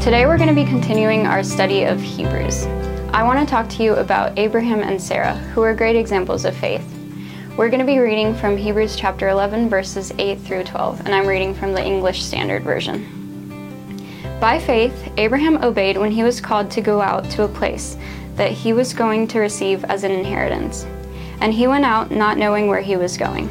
Today we're going to be continuing our study of Hebrews. I want to talk to you about Abraham and Sarah, who are great examples of faith. We're going to be reading from Hebrews chapter 11, verses 8 through 12, and I'm reading from the English Standard Version. By faith, Abraham obeyed when he was called to go out to a place that he was going to receive as an inheritance. And he went out not knowing where he was going.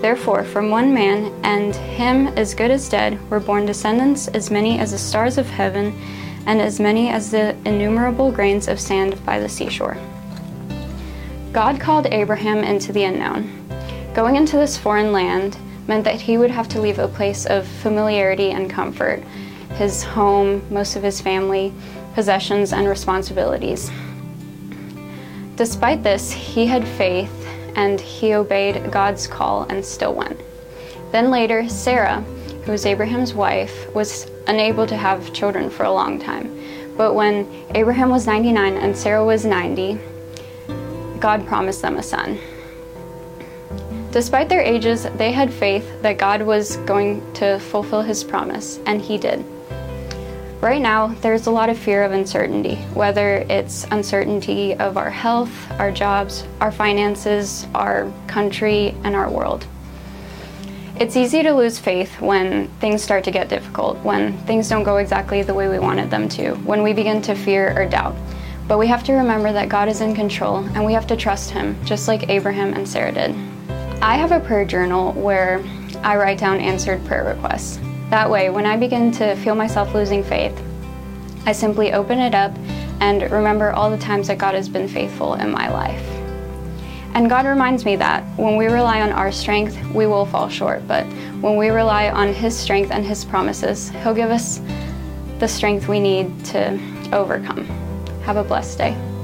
Therefore, from one man, and him as good as dead, were born descendants as many as the stars of heaven and as many as the innumerable grains of sand by the seashore. God called Abraham into the unknown. Going into this foreign land meant that he would have to leave a place of familiarity and comfort his home, most of his family, possessions, and responsibilities. Despite this, he had faith and he obeyed God's call and still went. Then later, Sarah, who was Abraham's wife, was unable to have children for a long time. But when Abraham was 99 and Sarah was 90, God promised them a son. Despite their ages, they had faith that God was going to fulfill his promise, and he did. Right now, there's a lot of fear of uncertainty, whether it's uncertainty of our health, our jobs, our finances, our country, and our world. It's easy to lose faith when things start to get difficult, when things don't go exactly the way we wanted them to, when we begin to fear or doubt. But we have to remember that God is in control and we have to trust Him, just like Abraham and Sarah did. I have a prayer journal where I write down answered prayer requests. That way, when I begin to feel myself losing faith, I simply open it up and remember all the times that God has been faithful in my life. And God reminds me that when we rely on our strength, we will fall short. But when we rely on His strength and His promises, He'll give us the strength we need to overcome. Have a blessed day.